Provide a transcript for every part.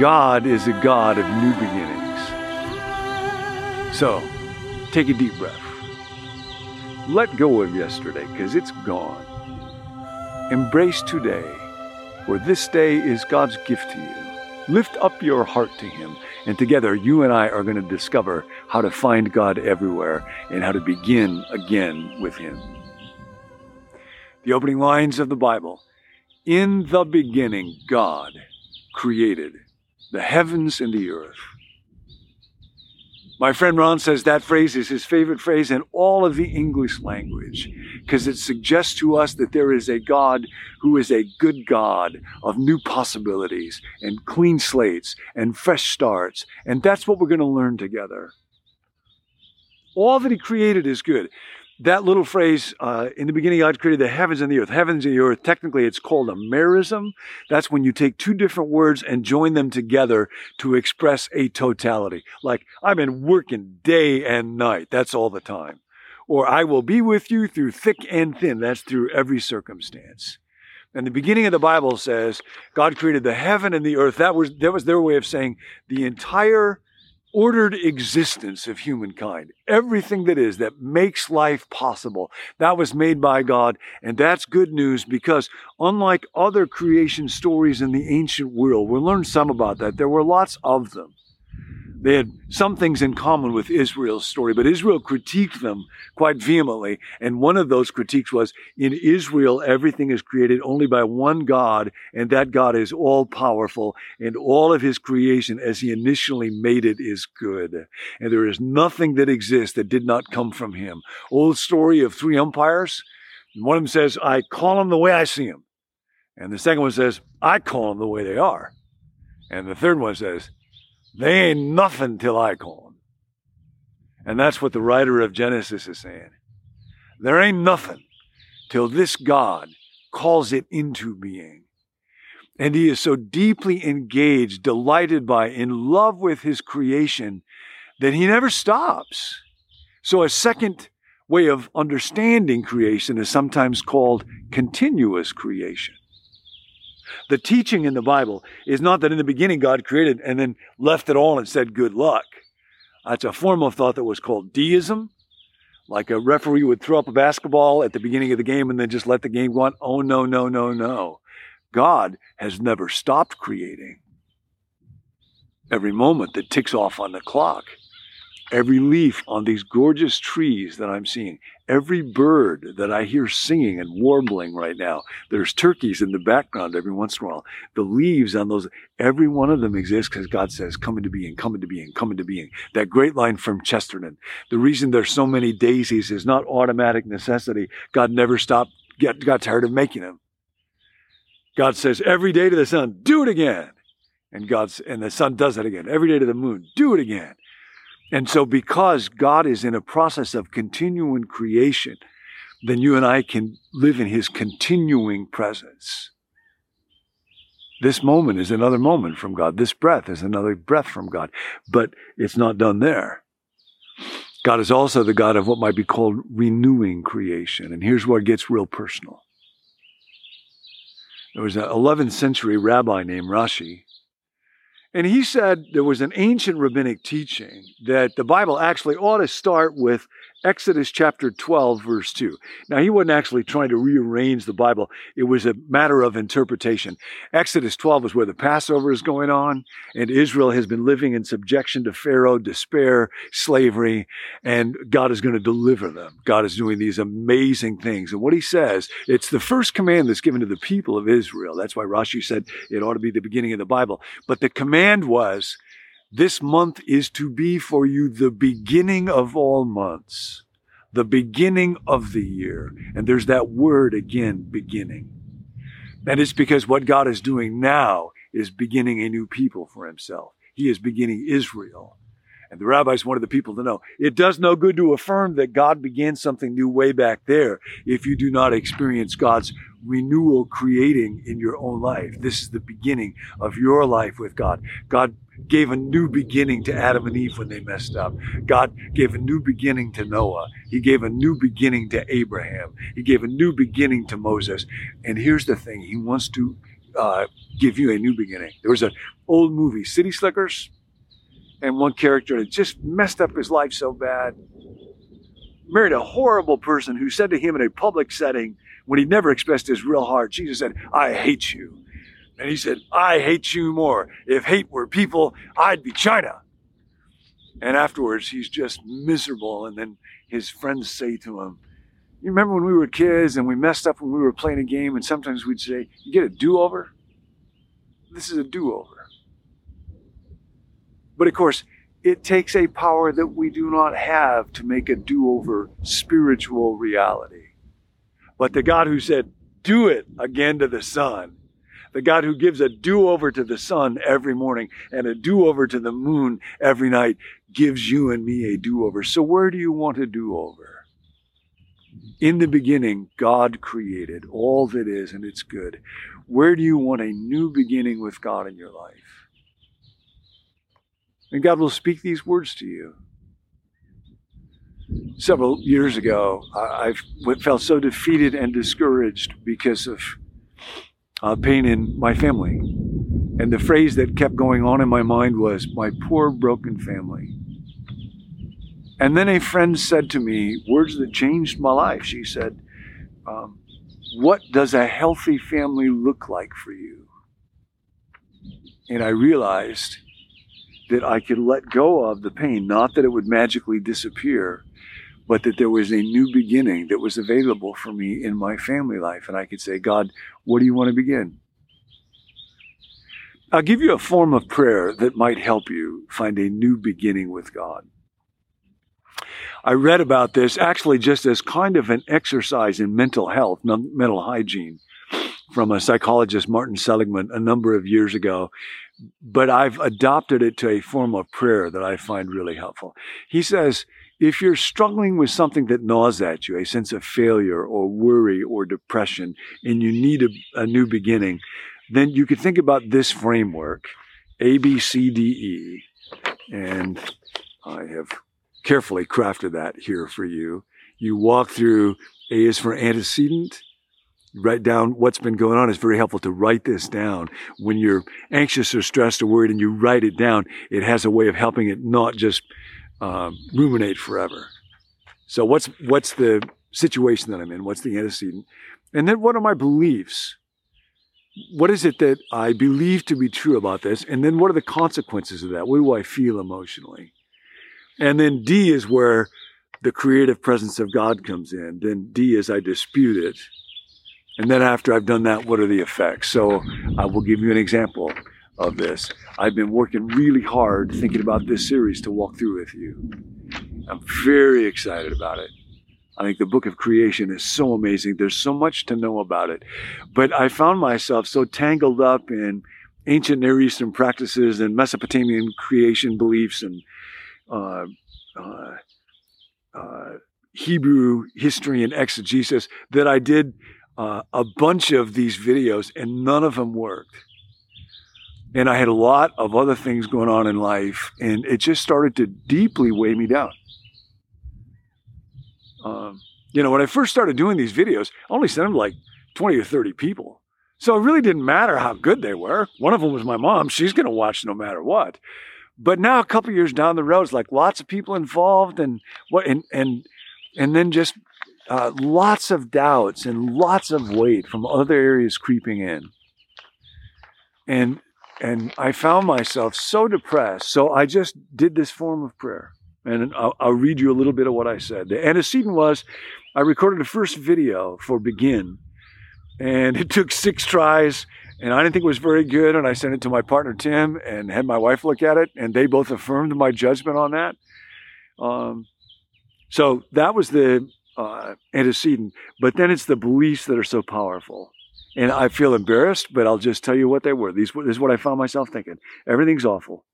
God is a God of new beginnings. So, take a deep breath. Let go of yesterday because it's gone. Embrace today, for this day is God's gift to you. Lift up your heart to Him, and together you and I are going to discover how to find God everywhere and how to begin again with Him. The opening lines of the Bible In the beginning, God created the heavens and the earth. My friend Ron says that phrase is his favorite phrase in all of the English language because it suggests to us that there is a God who is a good God of new possibilities and clean slates and fresh starts. And that's what we're going to learn together. All that he created is good that little phrase, uh, in the beginning, God created the heavens and the earth. Heavens and the earth, technically, it's called a merism. That's when you take two different words and join them together to express a totality. Like, I've been working day and night. That's all the time. Or, I will be with you through thick and thin. That's through every circumstance. And the beginning of the Bible says God created the heaven and the earth. That was, that was their way of saying the entire ordered existence of humankind. Everything that is, that makes life possible, that was made by God. And that's good news because unlike other creation stories in the ancient world, we'll learn some about that. There were lots of them. They had some things in common with Israel's story, but Israel critiqued them quite vehemently. And one of those critiques was in Israel, everything is created only by one God, and that God is all powerful, and all of his creation as he initially made it is good. And there is nothing that exists that did not come from him. Old story of three umpires. One of them says, I call them the way I see them. And the second one says, I call them the way they are. And the third one says, they ain't nothing till I call them. And that's what the writer of Genesis is saying. There ain't nothing till this God calls it into being. And he is so deeply engaged, delighted by, in love with his creation that he never stops. So a second way of understanding creation is sometimes called continuous creation. The teaching in the Bible is not that in the beginning God created and then left it all and said good luck. That's a form of thought that was called deism. Like a referee would throw up a basketball at the beginning of the game and then just let the game go on. Oh, no, no, no, no. God has never stopped creating. Every moment that ticks off on the clock every leaf on these gorgeous trees that I'm seeing, every bird that I hear singing and warbling right now. There's turkeys in the background every once in a while. The leaves on those, every one of them exists because God says, come into being, come into being, come into being. That great line from Chesterton. The reason there's so many daisies is not automatic necessity. God never stopped, get, got tired of making them. God says every day to the sun, do it again. And God's, and the sun does it again. Every day to the moon, do it again. And so, because God is in a process of continuing creation, then you and I can live in His continuing presence. This moment is another moment from God. This breath is another breath from God. But it's not done there. God is also the God of what might be called renewing creation. And here's where it gets real personal. There was an 11th century rabbi named Rashi and he said there was an ancient rabbinic teaching that the Bible actually ought to start with Exodus chapter 12, verse 2. Now, he wasn't actually trying to rearrange the Bible, it was a matter of interpretation. Exodus 12 is where the Passover is going on, and Israel has been living in subjection to Pharaoh, despair, slavery, and God is going to deliver them. God is doing these amazing things. And what he says, it's the first command that's given to the people of Israel. That's why Rashi said it ought to be the beginning of the Bible. But the command was, this month is to be for you the beginning of all months, the beginning of the year. And there's that word again, beginning. And it's because what God is doing now is beginning a new people for himself. He is beginning Israel. And the rabbis wanted the people to know it does no good to affirm that God began something new way back there if you do not experience God's renewal creating in your own life. This is the beginning of your life with God. God gave a new beginning to Adam and Eve when they messed up. God gave a new beginning to Noah. He gave a new beginning to Abraham. He gave a new beginning to Moses. And here's the thing He wants to uh, give you a new beginning. There was an old movie, City Slickers, and one character had just messed up his life so bad. Married a horrible person who said to him in a public setting, when he never expressed his real heart, Jesus said, I hate you. And he said, I hate you more. If hate were people, I'd be China. And afterwards, he's just miserable. And then his friends say to him, You remember when we were kids and we messed up when we were playing a game? And sometimes we'd say, You get a do over? This is a do over. But of course, it takes a power that we do not have to make a do over spiritual reality. But the God who said, Do it again to the sun the God who gives a do over to the sun every morning and a do over to the moon every night gives you and me a do over. So, where do you want a do over? In the beginning, God created all that is, and it's good. Where do you want a new beginning with God in your life? And God will speak these words to you. Several years ago, I felt so defeated and discouraged because of uh, pain in my family. And the phrase that kept going on in my mind was, my poor broken family. And then a friend said to me words that changed my life. She said, um, What does a healthy family look like for you? And I realized that I could let go of the pain, not that it would magically disappear, but that there was a new beginning that was available for me in my family life. And I could say, God, what do you want to begin? I'll give you a form of prayer that might help you find a new beginning with God. I read about this actually just as kind of an exercise in mental health, mental hygiene, from a psychologist, Martin Seligman, a number of years ago. But I've adopted it to a form of prayer that I find really helpful. He says, if you're struggling with something that gnaws at you, a sense of failure or worry or depression, and you need a, a new beginning, then you could think about this framework A, B, C, D, E. And I have carefully crafted that here for you. You walk through A is for antecedent. Write down what's been going on. It's very helpful to write this down. When you're anxious or stressed or worried and you write it down, it has a way of helping it not just um, ruminate forever. So what's what's the situation that I'm in? What's the antecedent? And then what are my beliefs? What is it that I believe to be true about this? And then what are the consequences of that? What do I feel emotionally? And then D is where the creative presence of God comes in. Then D is I dispute it. And then after I've done that, what are the effects? So I will give you an example of this. I've been working really hard thinking about this series to walk through with you. I'm very excited about it. I think the book of creation is so amazing. There's so much to know about it. But I found myself so tangled up in ancient Near Eastern practices and Mesopotamian creation beliefs and uh, uh, uh, Hebrew history and exegesis that I did uh, a bunch of these videos and none of them worked and I had a lot of other things going on in life, and it just started to deeply weigh me down. Um, you know, when I first started doing these videos, I only sent them to like 20 or 30 people. So it really didn't matter how good they were. One of them was my mom. She's going to watch no matter what. But now, a couple years down the road, it's like lots of people involved, and what, and and and then just uh, lots of doubts and lots of weight from other areas creeping in. And and I found myself so depressed. So I just did this form of prayer. And I'll, I'll, read you a little bit of what I said. The antecedent was I recorded the first video for Begin, and it took six tries, and I didn't think it was very good. And I sent it to my partner, Tim, and had my wife look at it, and they both affirmed my judgment on that. Um, so that was the uh, antecedent. But then it's the beliefs that are so powerful. And I feel embarrassed, but I'll just tell you what they were. These, this is what I found myself thinking. Everything's awful.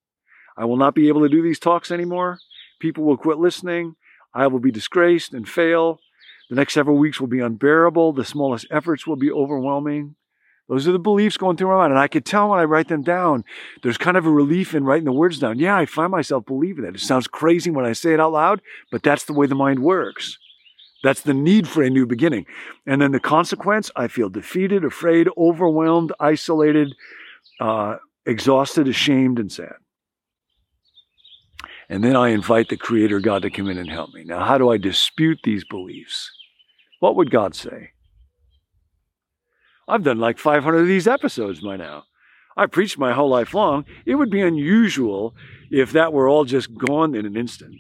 I will not be able to do these talks anymore. People will quit listening. I will be disgraced and fail. The next several weeks will be unbearable. The smallest efforts will be overwhelming. Those are the beliefs going through my mind. And I could tell when I write them down, there's kind of a relief in writing the words down. Yeah, I find myself believing that. It sounds crazy when I say it out loud, but that's the way the mind works. That's the need for a new beginning. And then the consequence I feel defeated, afraid, overwhelmed, isolated, uh, exhausted, ashamed, and sad. And then I invite the Creator God to come in and help me. Now, how do I dispute these beliefs? What would God say? I've done like 500 of these episodes by now. I preached my whole life long. It would be unusual if that were all just gone in an instant.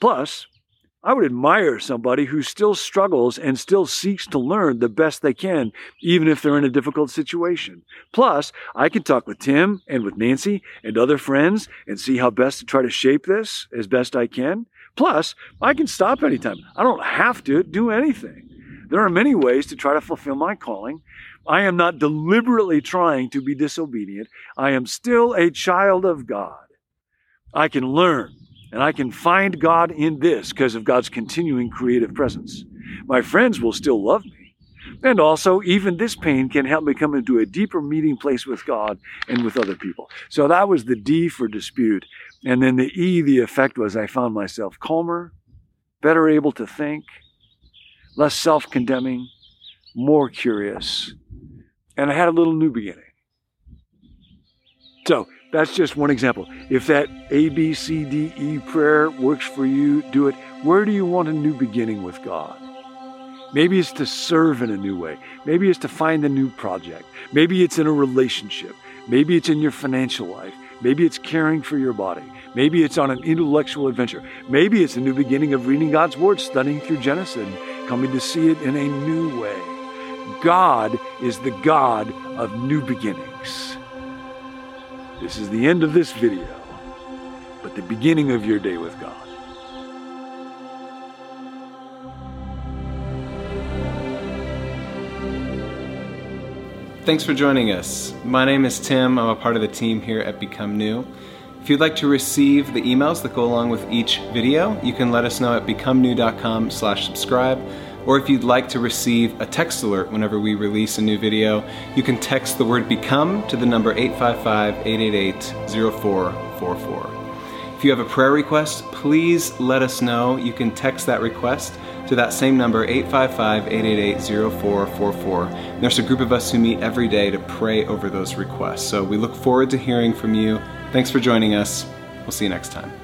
Plus, I would admire somebody who still struggles and still seeks to learn the best they can, even if they're in a difficult situation. Plus, I can talk with Tim and with Nancy and other friends and see how best to try to shape this as best I can. Plus, I can stop anytime. I don't have to do anything. There are many ways to try to fulfill my calling. I am not deliberately trying to be disobedient. I am still a child of God. I can learn and I can find God in this because of God's continuing creative presence. My friends will still love me. And also, even this pain can help me come into a deeper meeting place with God and with other people. So that was the D for dispute. And then the E, the effect was I found myself calmer, better able to think, less self condemning, more curious. And I had a little new beginning. So that's just one example. If that A, B, C, D, E prayer works for you, do it. Where do you want a new beginning with God? Maybe it's to serve in a new way. Maybe it's to find a new project. Maybe it's in a relationship. Maybe it's in your financial life. Maybe it's caring for your body. Maybe it's on an intellectual adventure. Maybe it's a new beginning of reading God's Word, studying through Genesis, coming to see it in a new way. God is the God of new beginnings. This is the end of this video, but the beginning of your day with God. Thanks for joining us. My name is Tim. I'm a part of the team here at Become New. If you'd like to receive the emails that go along with each video, you can let us know at becomenew.com slash subscribe or if you'd like to receive a text alert whenever we release a new video, you can text the word become to the number 855 888 0444. If you have a prayer request, please let us know. You can text that request to that same number, 855 888 0444. There's a group of us who meet every day to pray over those requests. So we look forward to hearing from you. Thanks for joining us. We'll see you next time.